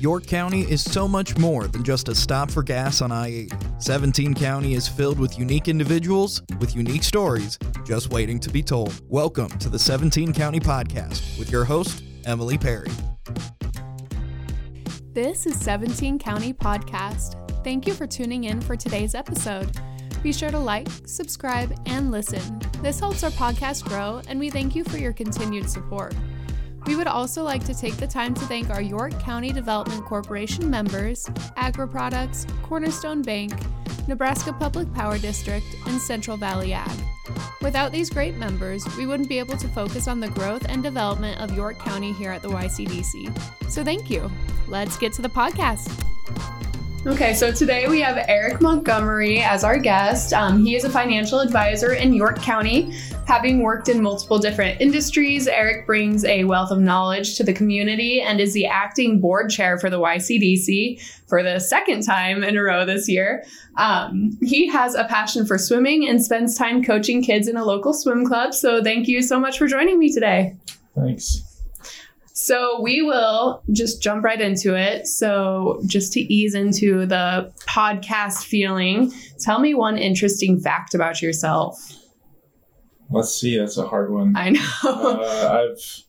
York County is so much more than just a stop for gas on I 80. 17 County is filled with unique individuals with unique stories just waiting to be told. Welcome to the 17 County Podcast with your host, Emily Perry. This is 17 County Podcast. Thank you for tuning in for today's episode. Be sure to like, subscribe, and listen. This helps our podcast grow, and we thank you for your continued support. We would also like to take the time to thank our York County Development Corporation members, Agri Products, Cornerstone Bank, Nebraska Public Power District, and Central Valley Ag. Without these great members, we wouldn't be able to focus on the growth and development of York County here at the YCDC. So thank you. Let's get to the podcast. Okay, so today we have Eric Montgomery as our guest. Um, he is a financial advisor in York County. Having worked in multiple different industries, Eric brings a wealth of knowledge to the community and is the acting board chair for the YCDC for the second time in a row this year. Um, he has a passion for swimming and spends time coaching kids in a local swim club. So, thank you so much for joining me today. Thanks. So we will just jump right into it. So, just to ease into the podcast feeling, tell me one interesting fact about yourself. Let's see, that's a hard one. I know. uh, I've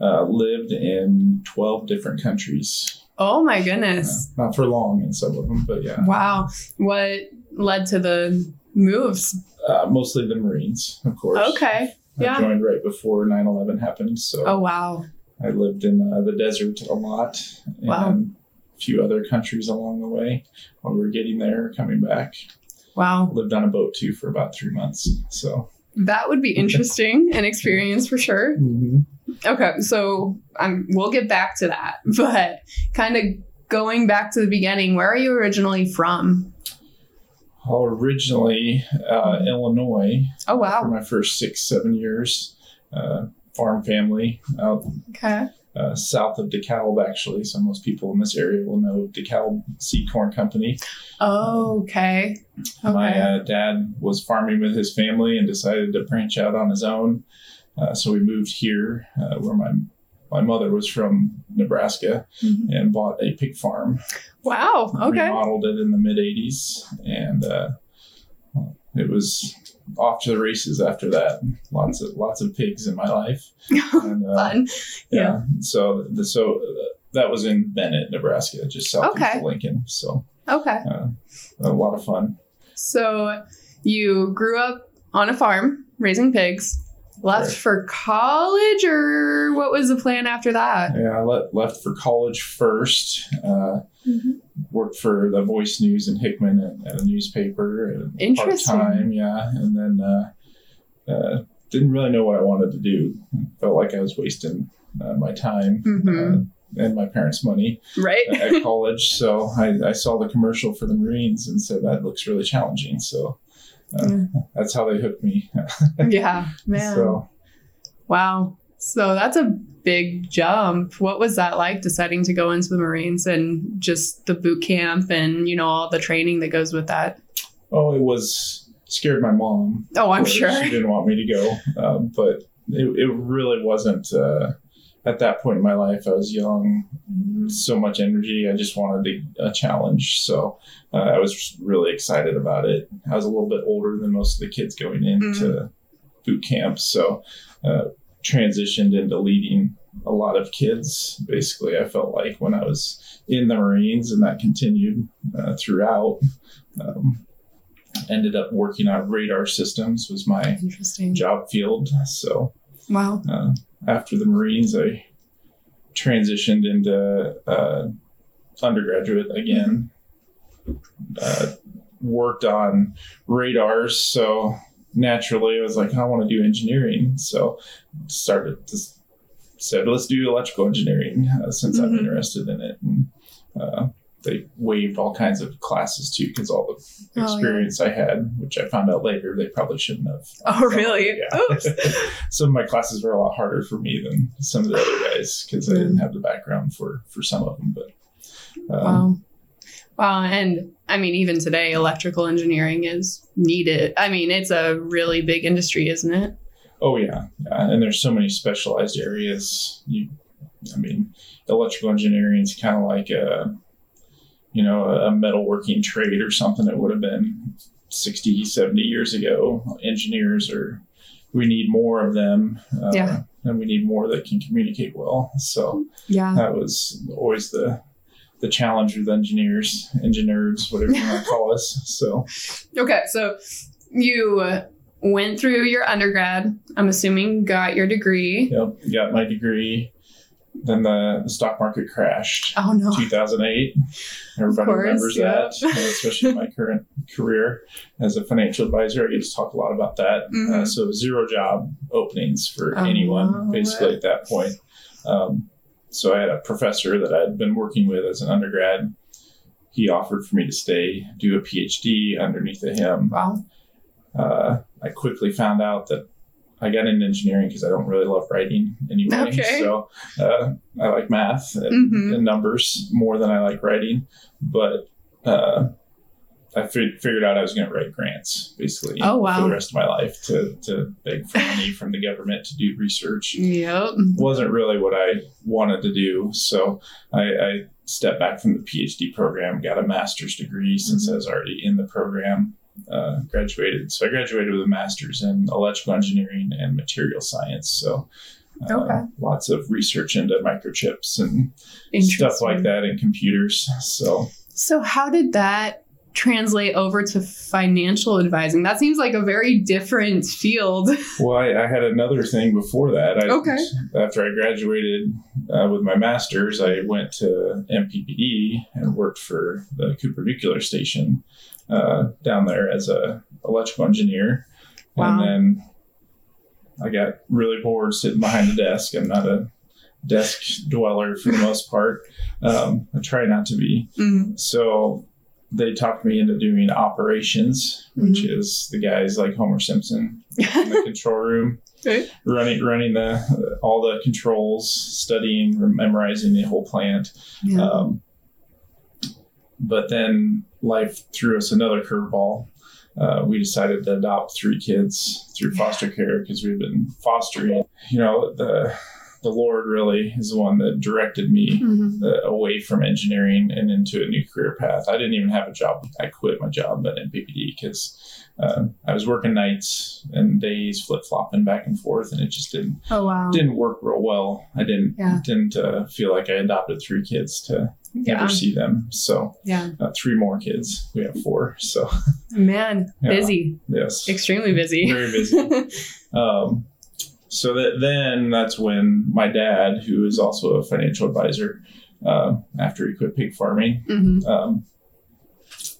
uh, lived in 12 different countries. oh my goodness. Uh, not for long in some of them, but yeah. Wow. What led to the moves? Uh, mostly the Marines, of course. Okay. I Yeah. joined right before 9 11 happened. So Oh, wow. I lived in uh, the desert a lot and Wow. a few other countries along the way while we were getting there, coming back. Wow. Lived on a boat too for about three months. So, That would be interesting an experience for sure. Okay, so um, we'll get back to that, but kind of going back to the beginning, where are you originally from? Well, originally, uh, Illinois, Oh, wow! for my first six, seven years. Uh, farm family out Okay. uh, south of DeKalb, actually. So most people in this area will know DeKalb Seed Corn Company. Oh, okay. Okay. My uh, dad was farming with his family and decided to branch out on his own. Uh, so we moved here, uh, where my my mother was from Nebraska, Mhm. and bought a pig farm. Wow. Okay. Remodeled it in the mid '80s, and uh, it was off to the races after that. Lots of lots of pigs in my life. And, uh, Fun. yeah. So the so uh, that was in Bennett, Nebraska, just south Okay. of Lincoln. So Okay. uh, a lot of fun. So you grew up on a farm raising pigs, left Right. for college, or what was the plan after that? Yeah, I le- left for college first. Uh, Mhm. Worked for the Voice News in Hickman at, at a newspaper. Interesting. Part-time, yeah, and then uh, uh, didn't really know what I wanted to do. Felt like I was wasting uh, my time Mhm. uh, and my parents' money. Right. at college. So I, I saw the commercial for the Marines and said that looks really challenging. So uh, Yeah. that's how they hooked me. yeah, man. So Wow. So that's a big jump. What was that like deciding to go into the Marines and just the boot camp and, you know, all the training that goes with that? oh, it was scared my mom. Oh, I'm sure. she didn't want me to go, um, but it, it really wasn't. Uh, at that point in my life, I was young, so much energy. I just wanted a, a challenge. So uh, I was really excited about it. I was a little bit older than most of the kids going into boot camp. So uh, transitioned into leading a lot of kids. Basically, I felt like when I was in the Marines, and that continued uh, throughout. Um, ended up working on radar systems was my Interesting. job field. So Wow. uh, after the Marines, I transitioned into uh, undergraduate again. Uh, worked on radars, so naturally I was like, I want to do engineering. So started to said, let's do electrical engineering uh, since I'm Mhm. interested in it. And, uh, they waived all kinds of classes too because all the Oh, yeah. experience I had, which I found out later they probably shouldn't have. Oh, really? Yeah. Oops. some of my classes were a lot harder for me than some of the other guys because I Mm. didn't have the background for for some of them. But um, Wow. Wow. And I mean, even today, electrical engineering is needed. I mean, it's a really big industry, isn't it? oh yeah, yeah, and there's so many specialized areas. You I mean, electrical engineering is kind of like a, you know, a metalworking trade or something that would have been 60, 70 years ago. Engineers are, we need more of them. Uh, Yeah. And we need more that can communicate well. So Yeah. that was always the, the challenge with engineers, engineers, whatever you want to call us. So Okay, so you went through your undergrad. I'm assuming got your degree. Yep, got my degree. Then the, the stock market crashed. Oh no. 2008. Everybody course, remembers yeah. that, uh, especially in my current career as a financial advisor. I get to talk a lot about that. Uh, Mhm. so, zero job openings for Oh, anyone basically at that point. Um, so, I had a professor that I had been working with as an undergrad. He offered for me to stay, do a PhD underneath of him Wow. uh, I quickly found out that I got into engineering because I don't really love writing anyway. Okay. So uh, I like math and, Mhm. and numbers more than I like writing. But uh, I figured out I was going to write grants basically Oh, wow. for the rest of my life to, to beg for money from the government to do research Yep. wasn't really what I wanted to do. So I, I stepped back from the PhD program, got a master's degree since I was already in the program, uh, graduated. So I graduated with a master's in electrical engineering and material science. So uh, Okay. lots of research into microchips and stuff like that in computers. So So how did that translate over to financial advising? That seems like a very different field. Well, I, I had another thing before that. I, Okay. After I graduated uh, with my master's, I went to NPPD and worked for the Cooper Nuclear Station uh, down there as a electrical engineer. Wow. And then I got really bored sitting behind the desk. I'm not a desk dweller for the most part. Um, I try not to be. Mm. So they talked me into doing operations, which is the guys like Homer Simpson in the control room, Okay. running running the all the controls, studying, memorizing the whole plant. Yeah. Um, but then life threw us another curveball. Uh, we decided to adopt three kids through foster care because we've been fostering. You know, the the Lord really is the one that directed me Mhm. uh, away from engineering and into a new career path. I didn't even have a job. I quit my job at NPPD because uh, I was working nights and days, flip flopping back and forth, and it just didn't Oh wow. didn't work real well. I didn't Yeah. didn't uh, feel like I adopted three kids to yeah. never see them. So Yeah. uh, three more kids. We have four. So Man, Yeah. busy. yes, Extremely busy. very busy. Um, so that then that's when my dad, who is also a financial advisor, uh, after he quit pig farming, hmm um,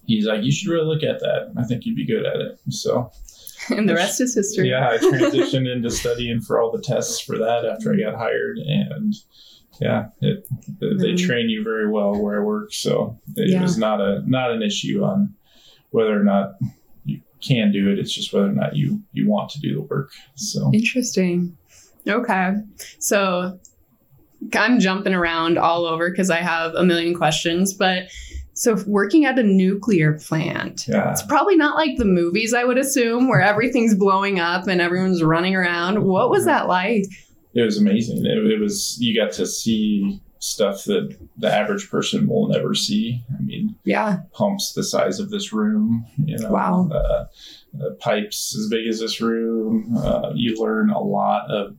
he's like, "You should really look at that. I think you'd be good at it." So And the rest is history. yeah, I transitioned into studying for all the tests for that after I got hired, and yeah, it, they Really? train you very well where I work, so it Yeah. was not a not an issue on whether or not can do it. It's just whether or not you you want to do the work. So Interesting. Okay. So I'm jumping around all over because I have a million questions, but so working at a nuclear plant. yeah, It's probably not like the movies, I would assume, where everything's blowing up and everyone's running around. What was that like? it was amazing. It, it was you got to see stuff that the average person will never see. I mean, Yeah. pumps the size of this room. You know, Wow. uh, uh, pipes as big as this room. Uh, you learn a lot of.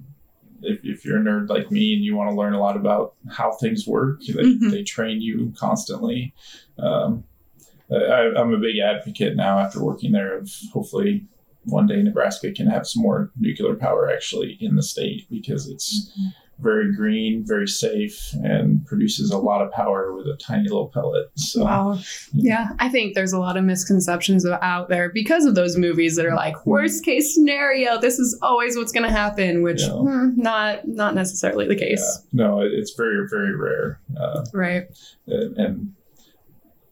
If, if you're a nerd like me and you want to learn a lot about how things work, they, Mhm. they train you constantly. Um, I, I'm a big advocate now after working there of hopefully one day Nebraska can have some more nuclear power actually in the state because it's very green, very safe, and produces a lot of power with a tiny little pellet. So Wow. Yeah. I think there's a lot of misconceptions out there because of those movies that are like worst case scenario. This is always what's going to happen, which Yeah. hmm, not not necessarily the yeah, case. no, it- it's very very rare, uh, Right. and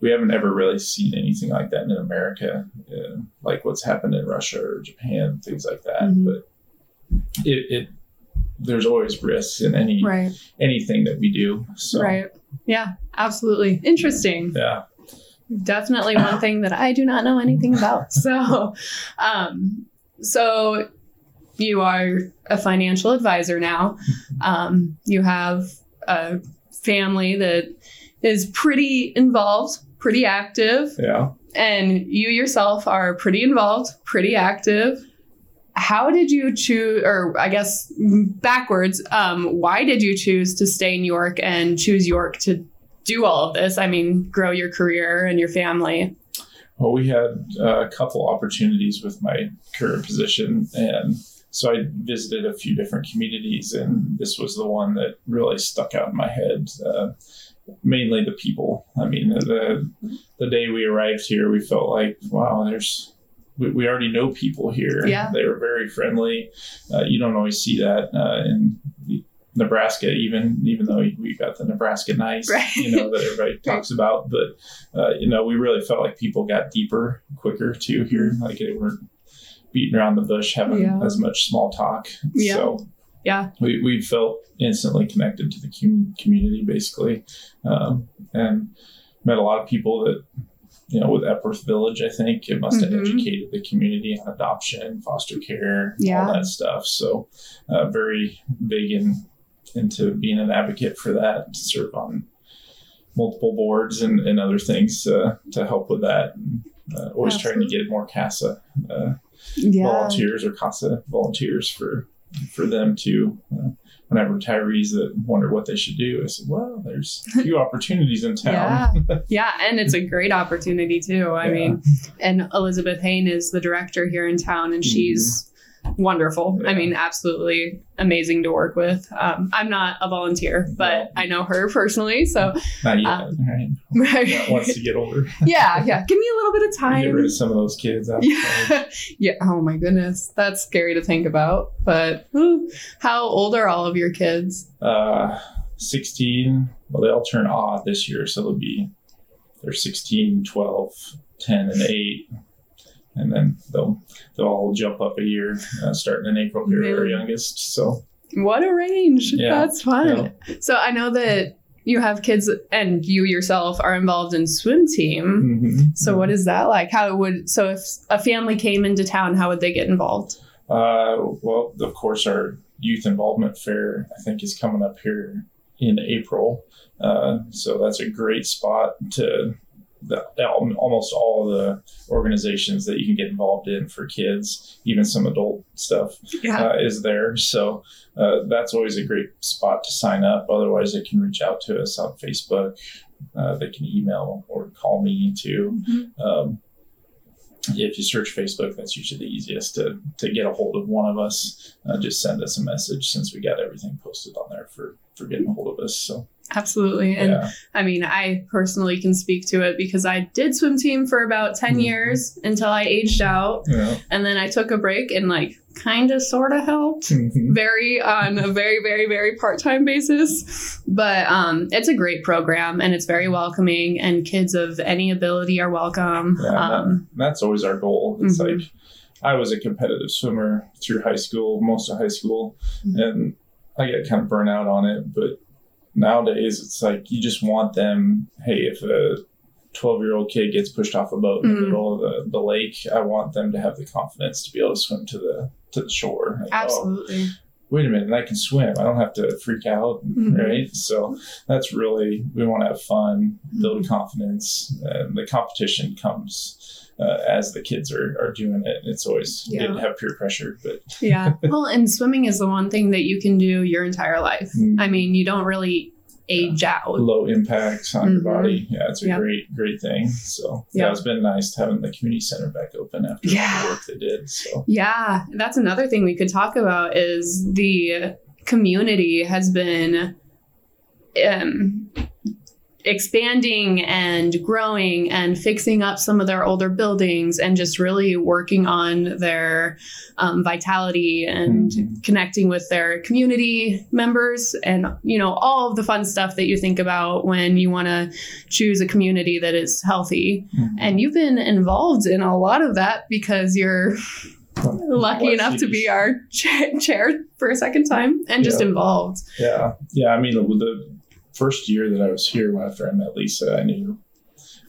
we haven't ever really seen anything like that in America, uh, like what's happened in Russia or Japan, things like that. Mhm. But it, it there's always risks in any Right. anything that we do. So Right. Yeah. Absolutely. Interesting. yeah, definitely one thing that I do not know anything about. So, um, so you are a financial advisor now. Um, you have a family that is pretty involved, pretty active, Yeah. and you yourself are pretty involved, pretty active. How did you choose, or I guess backwards, um, why did you choose to stay in York and choose York to do all of this? I mean, grow your career and your family. Well, we had uh, a couple opportunities with my current position, and so I visited a few different communities, and this was the one that really stuck out in my head. Uh, mainly the people. I mean, the the day we arrived here, we felt like, wow, there's we, we already know people here. Yeah. they were very friendly. Uh, you don't always see that uh, in Nebraska, even even though we've got the Nebraska nice, Right. you know, that everybody talks about. But uh, you know, we really felt like people got deeper quicker too here. Like they weren't beating around the bush, having Yeah. as much small talk. Yeah. So Yeah. we, we felt instantly connected to the com- community, basically, um, and met a lot of people that. You know, with Epworth Village, I think it must have Mhm. educated the community on adoption, foster care, Yeah. all that stuff. So, uh, very big in into being an advocate for that, to serve on multiple boards and, and other things uh, to help with that. And, uh, always trying to get more CASA uh, volunteers or CASA volunteers for for them too. Uh, when I have retirees that wonder what they should do, I said, "Well, there's a few opportunities in town." Yeah. yeah. And it's a great opportunity too. I Yeah. mean, and Elizabeth Hain is the director here in town and she's wonderful. I Mm-hmm. Mean, absolutely amazing to work with. Um, I'm not a volunteer, but I know her personally. So, Not yet, Uh, right? right. Once you get older, yeah. Yeah. Give me a little bit of time. get rid of some of those kids. Yeah. yeah. Oh my goodness. That's scary to think about. But whew, how old are all of your kids? uh, 16 well they all turn odd this year so they'll be they're 16 12 10 and 8 and then they'll they'll all jump up a year uh, starting in april here our youngest so What a range. Yeah. That's fun. So I know that you have kids and you yourself are involved in swim team. mhm. So what is that like? How would so if a family came into town, how would they get involved? uh, well of course our youth involvement fair i think is coming up here in april uh, so that's a great spot to the, almost all of the organizations that you can get involved in for kids even some adult stuff Yeah. uh, is there. So uh, that's always a great spot to sign up. Otherwise, they can reach out to us on Facebook. Uh, they can email or call me too. Mhm. Um, if you search Facebook, that's usually the easiest to, to get a hold of one of us. Uh, just send us a message since we got everything posted on there for, for getting a hold of us. So, Absolutely. And yeah. I mean, I personally can speak to it because I did swim team for about 10 Mhm. years until I aged out. Yeah. And then I took a break and like kind of sort of helped. very on a very very very part-time basis but um, it's a great program and it's very welcoming and kids of any ability are welcome Yeah, um, that's always our goal. It's Mhm. like I was a competitive swimmer through high school, most of high school, Mhm. and I get kind of burnt out on it. But nowadays, it's like you just want them. Hey, if a twelve-year-old kid gets pushed off a boat in the Mhm. middle of the, the lake, I want them to have the confidence to be able to swim to the to the shore. Like, oh, absolutely wait a minute, and I can swim. I don't have to freak out, Mhm. right? So that's really we want to have fun, build Mm-hmm. confidence, and the competition comes uh, as the kids are, are doing it. It's always Yeah. good to have peer pressure, but yeah well and swimming is the one thing that you can do your entire life Mhm. i mean you don't really age out low impact on your Mhm. body. Yeah, it's a Yeah. great, great thing. So yeah. Yeah. it's been nice having the community center back open after Yeah. the work they did. So Yeah, that's another thing we could talk about is the community has been um, expanding and growing and fixing up some of their older buildings and just really working on their um, vitality and Mhm. connecting with their community members and you know all of the fun stuff that you think about when you want to choose a community that is healthy Mhm. and you've been involved in a lot of that because you're lucky Well, enough to be our cha- chair for a second time and just involved. Yeah, yeah. I mean, the, the first year that I was here, after I met Lisa, I knew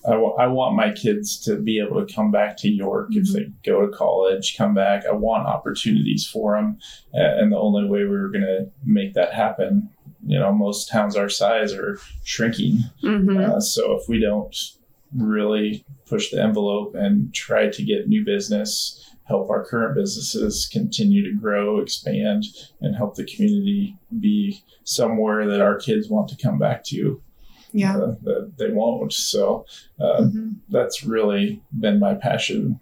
I want my kids to be able to come back to York if they go to college, come back. I want opportunities for them, and the only way we were going to make that happen you know most towns our size are shrinking. hmm Uh, so if we don't really push the envelope and try to get new business, help our current businesses continue to grow, expand, and help the community be somewhere that our kids want to come back to, yeah. uh, that they won't. So uh, Mhm. that's really been my passion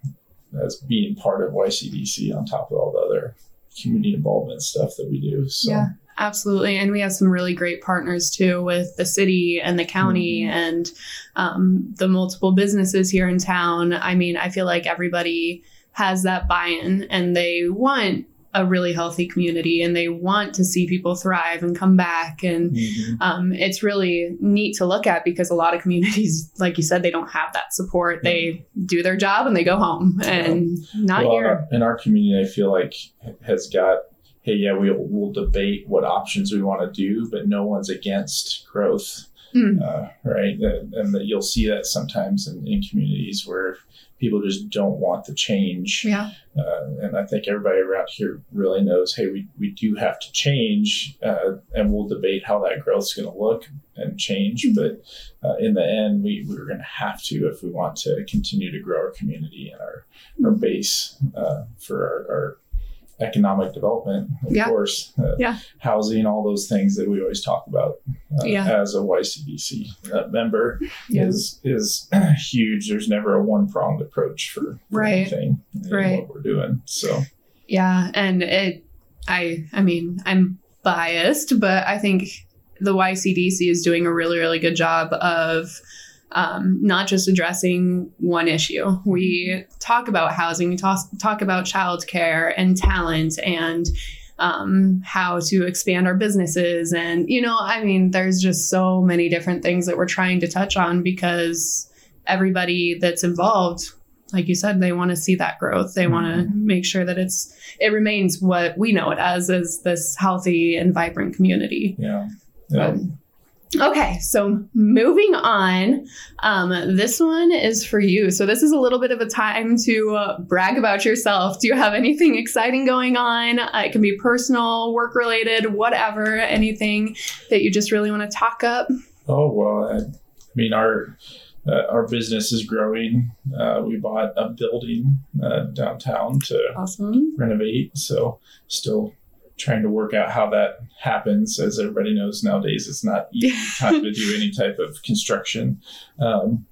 as being part of YCDC on top of all the other community involvement stuff that we do. So Yeah. Absolutely. And we have some really great partners too with the city and the county Mhm. and um, the multiple businesses here in town. I mean, I feel like everybody has that buy in and they want a really healthy community and they want to see people thrive and come back. And Mhm. um, it's really neat to look at because a lot of communities, like you said, they don't have that support. They do their job and they go home. And not well, here. in our community, I feel like has got, hey, yeah, we'll, we'll debate what options we want to do, but no one's against growth, Mm. uh, right? And, and that you'll see that sometimes in, in communities where people just don't want the change. Yeah. Uh, and I think everybody around here really knows, hey, we, we do have to change, uh, and we'll debate how that growth is going to look and change. Mhm. But uh, in the end, we, we're going to have to if we want to continue to grow our community and our, our base uh, for our, our economic development, of Yeah. course. Uh, Yeah. Housing, all those things that we always talk about uh, Yeah. as a YCDC uh, member Yeah. is is huge. There's never a one pronged approach for, for Right. anything in Right. what we're doing. So Yeah, and it I I mean, I'm biased, but I think the YCDC is doing a really really good job of um, not just addressing one issue. We talk about housing, we talk talk about childcare and talent and um, how to expand our businesses. And, you know, I mean, there's just so many different things that we're trying to touch on because everybody that's involved, like you said, they want to see that growth. They want to make sure that it's, it remains what we know it as, is this healthy and vibrant community. yeah. Yeah. Um, okay, so moving on. Um, this one is for you. So this is a little bit of a time to uh, brag about yourself. Do you have anything exciting going on? Uh, it can be personal, work related, whatever. Anything that you just really want to talk up? Oh well, I, I mean our uh, our business is growing. Uh, we bought a building uh, downtown to Awesome. renovate, so still trying to work out how that happens. As everybody knows nowadays, it's not easy time to do any type of construction. Um,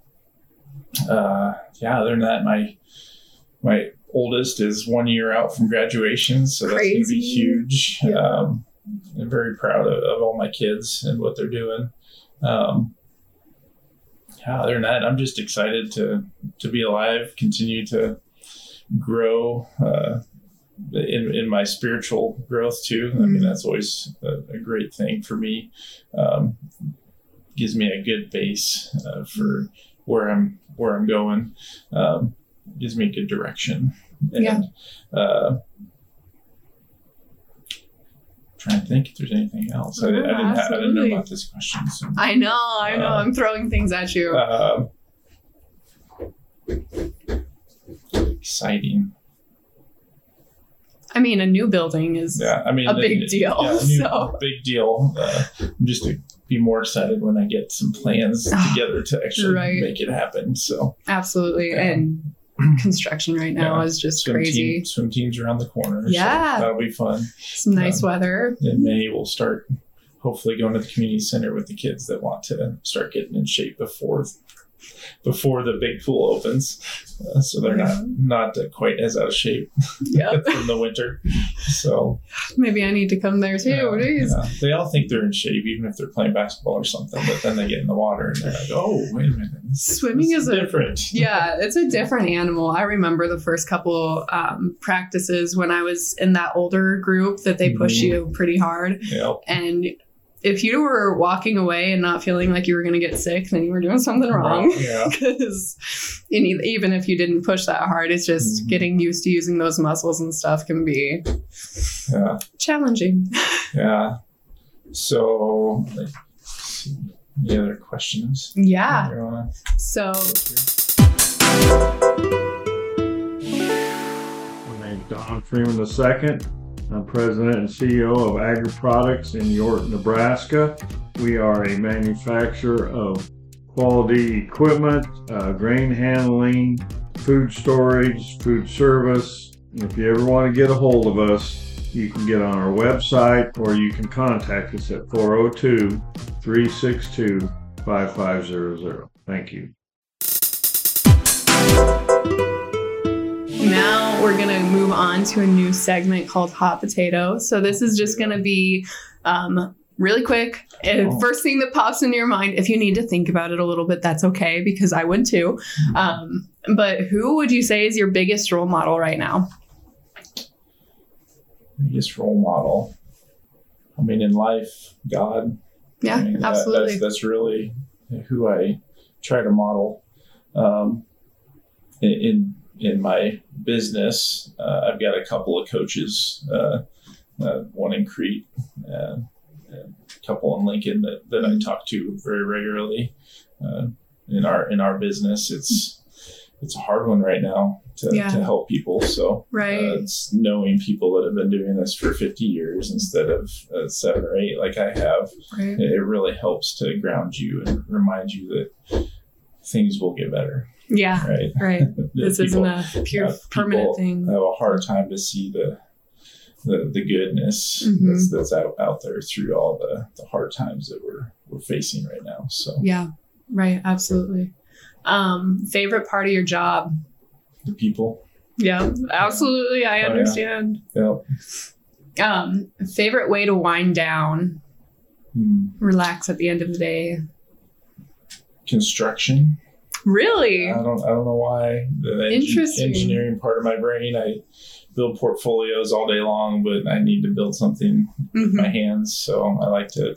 uh, yeah, other than that, my my oldest is one year out from graduation, so that's going to be huge. Yeah. Um, I'm very proud of, of all my kids and what they're doing. Um, yeah, other than that, I'm just excited to to be alive, continue to grow uh, in in my spiritual growth too. I mean, Mhm. that's always a, a great thing for me. Um, gives me a good base uh, for where I'm where I'm going. Um, gives me a good direction. And, Yeah. Uh, trying to think if there's anything else. I, I, didn't, I didn't know about this question. So. I know, I know. Uh, I'm throwing things at you. Um, exciting. I mean, a new building is. Yeah, I mean, a big it- deal, Yeah, so. big deal. Uh, I'm just to be more excited when I get some plans Ah, together to actually right. make it happen. So Absolutely. Yeah. And construction right now Yeah. is just swim crazy. team, swim teams around the corner. so Yeah. that'll be fun. Some nice weather. In May, we'll start hopefully going to the community center with the kids that want to start getting in shape before before the big pool opens, uh, so they're Yeah. not not uh, quite as out of shape Yep. from the winter. So Maybe I need to come there too. yeah, yeah. they all think they're in shape, even if they're playing basketball or something. But then they get in the water and they're like, "Oh, wait a minute, this, Swimming this is a- different." yeah, it's a different animal. I remember the first couple um, practices when I was in that older group that they push Mhm. you pretty hard. Yep. And if you were walking away and not feeling like you were going to get sick, then you were doing something wrong. Yeah. Because even if you didn't push that hard, it's just Mhm. getting used to using those muscles and stuff can be Yeah. challenging. Yeah. So, let's any other questions? Yeah. You wanna- So My name's Don Freeman the second. I'm president and CEO of Agri Products in York, Nebraska. We are a manufacturer of quality equipment, uh, grain handling, food storage, food service. If you ever want to get a hold of us, you can get on our website or you can contact us at 402 362 5500. Thank you. Now we're going to move on to a new segment called Hot Potato. So this is just going to be um, really quick. And Oh. First thing that pops into your mind, if you need to think about it a little bit, that's okay because I would too. Um, but who would you say is your biggest role model right now? biggest role model. I mean, in life, God. Yeah, I mean, that- absolutely. that's, that's really who I try to model. Um, in, in in my business, uh, I've got a couple of coaches, uh, uh, one in Crete, uh, a couple in Lincoln that, that I talk to very regularly. Uh, in our in our business, it's it's a hard one right now to, Yeah. to help people. So right. uh, it's knowing people that have been doing this for 50 years instead of uh, seven or eight like I have. right. It really helps to ground you and remind you that things will get better, Yeah, right? right. This People isn't a pure permanent thing. I have a hard time to see the the, the goodness Mhm. that's, that's out, out there through all the, the hard times that we're we're facing right now. So Yeah, right. Absolutely. Um, favorite part of your job? the people, Yeah, absolutely. I Oh, yeah. understand. yeah, Um, favorite way to wind down, Hmm. relax at the end of the day. construction. Really? I don't I don't know why the Interesting. engineering part of my brain. I build portfolios all day long, but I need to build something with Mhm. my hands. So I like to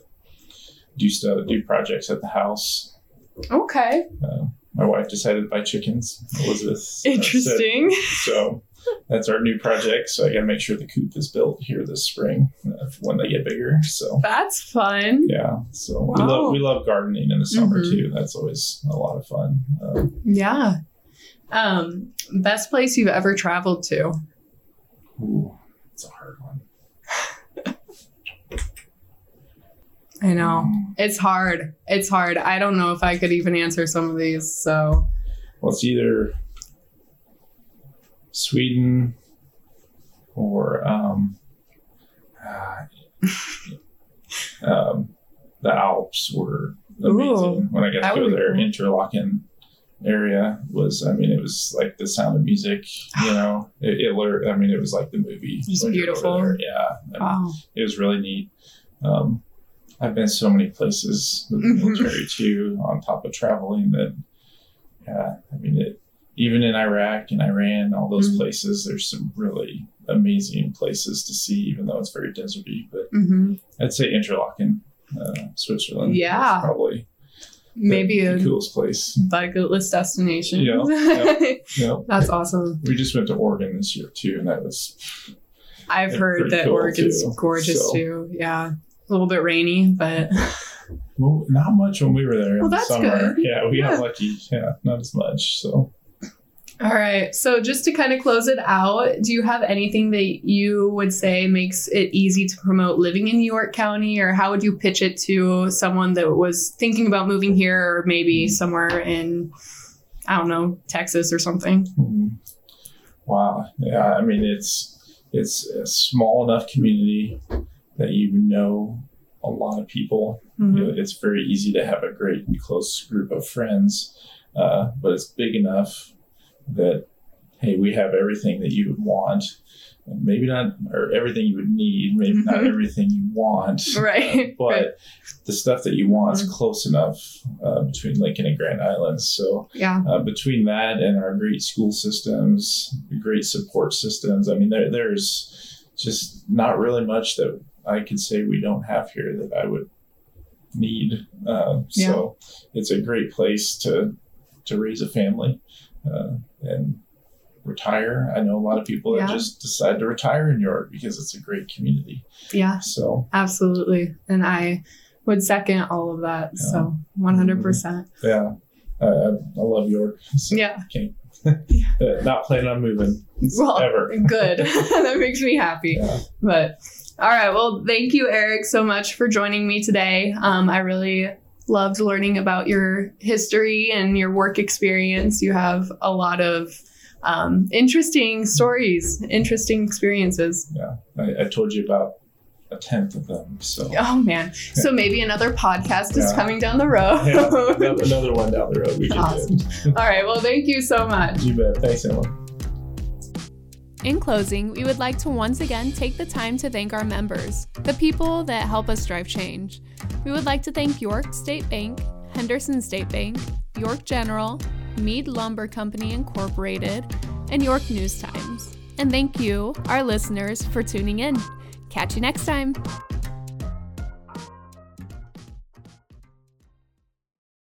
do stuff, do projects at the house. Okay. Uh, my wife decided to buy chickens. Elizabeth uh, Interesting. so that's our new project. So I got to make sure the coop is built here this spring uh, when they get bigger. So That's fun. yeah, so we love we love gardening in the summer Mhm. too. That's always a lot of fun. Um, Yeah. Um, best place you've ever traveled to? ooh, it's a hard one. I know. Mm. It's hard. It's hard. I don't know if I could even answer some of these. So, Well, it's either Sweden or um, uh, um, the Alps were amazing. Ooh, when I got to go there, cool. Interlaken area was, I mean, it was like the sound of music, you know, it, it I mean, it was like the movie. When beautiful. Yeah. I mean, wow. it was really neat. Um, I've been so many places with the Mhm. military too, on top of traveling. That, yeah, I mean, it, even in Iraq and Iran, all those Mhm. places, there's some really amazing places to see, even though it's very deserty. But hmm I'd say Interlaken, uh, Switzerland. Yeah. is probably Maybe the, a coolest place. bucket list destination. Yeah, yeah. Yeah, That's awesome. we just went to Oregon this year too, and that was I've heard that cool, Oregon's too, gorgeous so. too. Yeah. A little bit rainy, but well, not much when we were there Well, in the that's summer. good. Yeah, we Yeah. got lucky. Yeah, not as much. So. All right. So just to kind of close it out, do you have anything that you would say makes it easy to promote living in York County or how would you pitch it to someone that was thinking about moving here or maybe somewhere in I don't know, Texas or something? Mhm. Wow. Yeah. I mean, it's it's a small enough community that you know a lot of people. Mhm. You know, it's very easy to have a great close group of friends, uh, but it's big enough that hey, we have everything that you would want. Maybe not, or everything you would need. Maybe not Mhm. everything you want. Right. but right. the stuff that you want is Mhm. close enough uh, between Lincoln and Grand Island. So Yeah. uh, between that and our great school systems, great support systems, I mean, there, there's just not really much that I could say we don't have here that I would need. Uh, So it's a great place to to raise a family uh, and retire. I know a lot of people that Yeah. just decide to retire in York because it's a great community. Yeah. So Absolutely. And I would second all of that. Yeah. So 100%. yeah, I, I love York. So Yeah. can't- not planning on moving Well, ever. good. that makes me happy. Yeah. But all right. Well, thank you, Eric, so much for joining me today. Um, I really loved learning about your history and your work experience. You have a lot of um, interesting stories, interesting experiences. I, I told you about a tenth of them. So Oh man! So maybe another podcast is Yeah. coming down the road. yeah, another, another one down the road. We can Awesome. do. All right. Well, thank you so much. You bet. Thanks, Emma. In closing, we would like to once again take the time to thank our members, the people that help us drive change. We would like to thank York State Bank, Henderson State Bank, York General, Mead Lumber Company Incorporated, and York News Times. And thank you, our listeners, for tuning in. Catch you next time.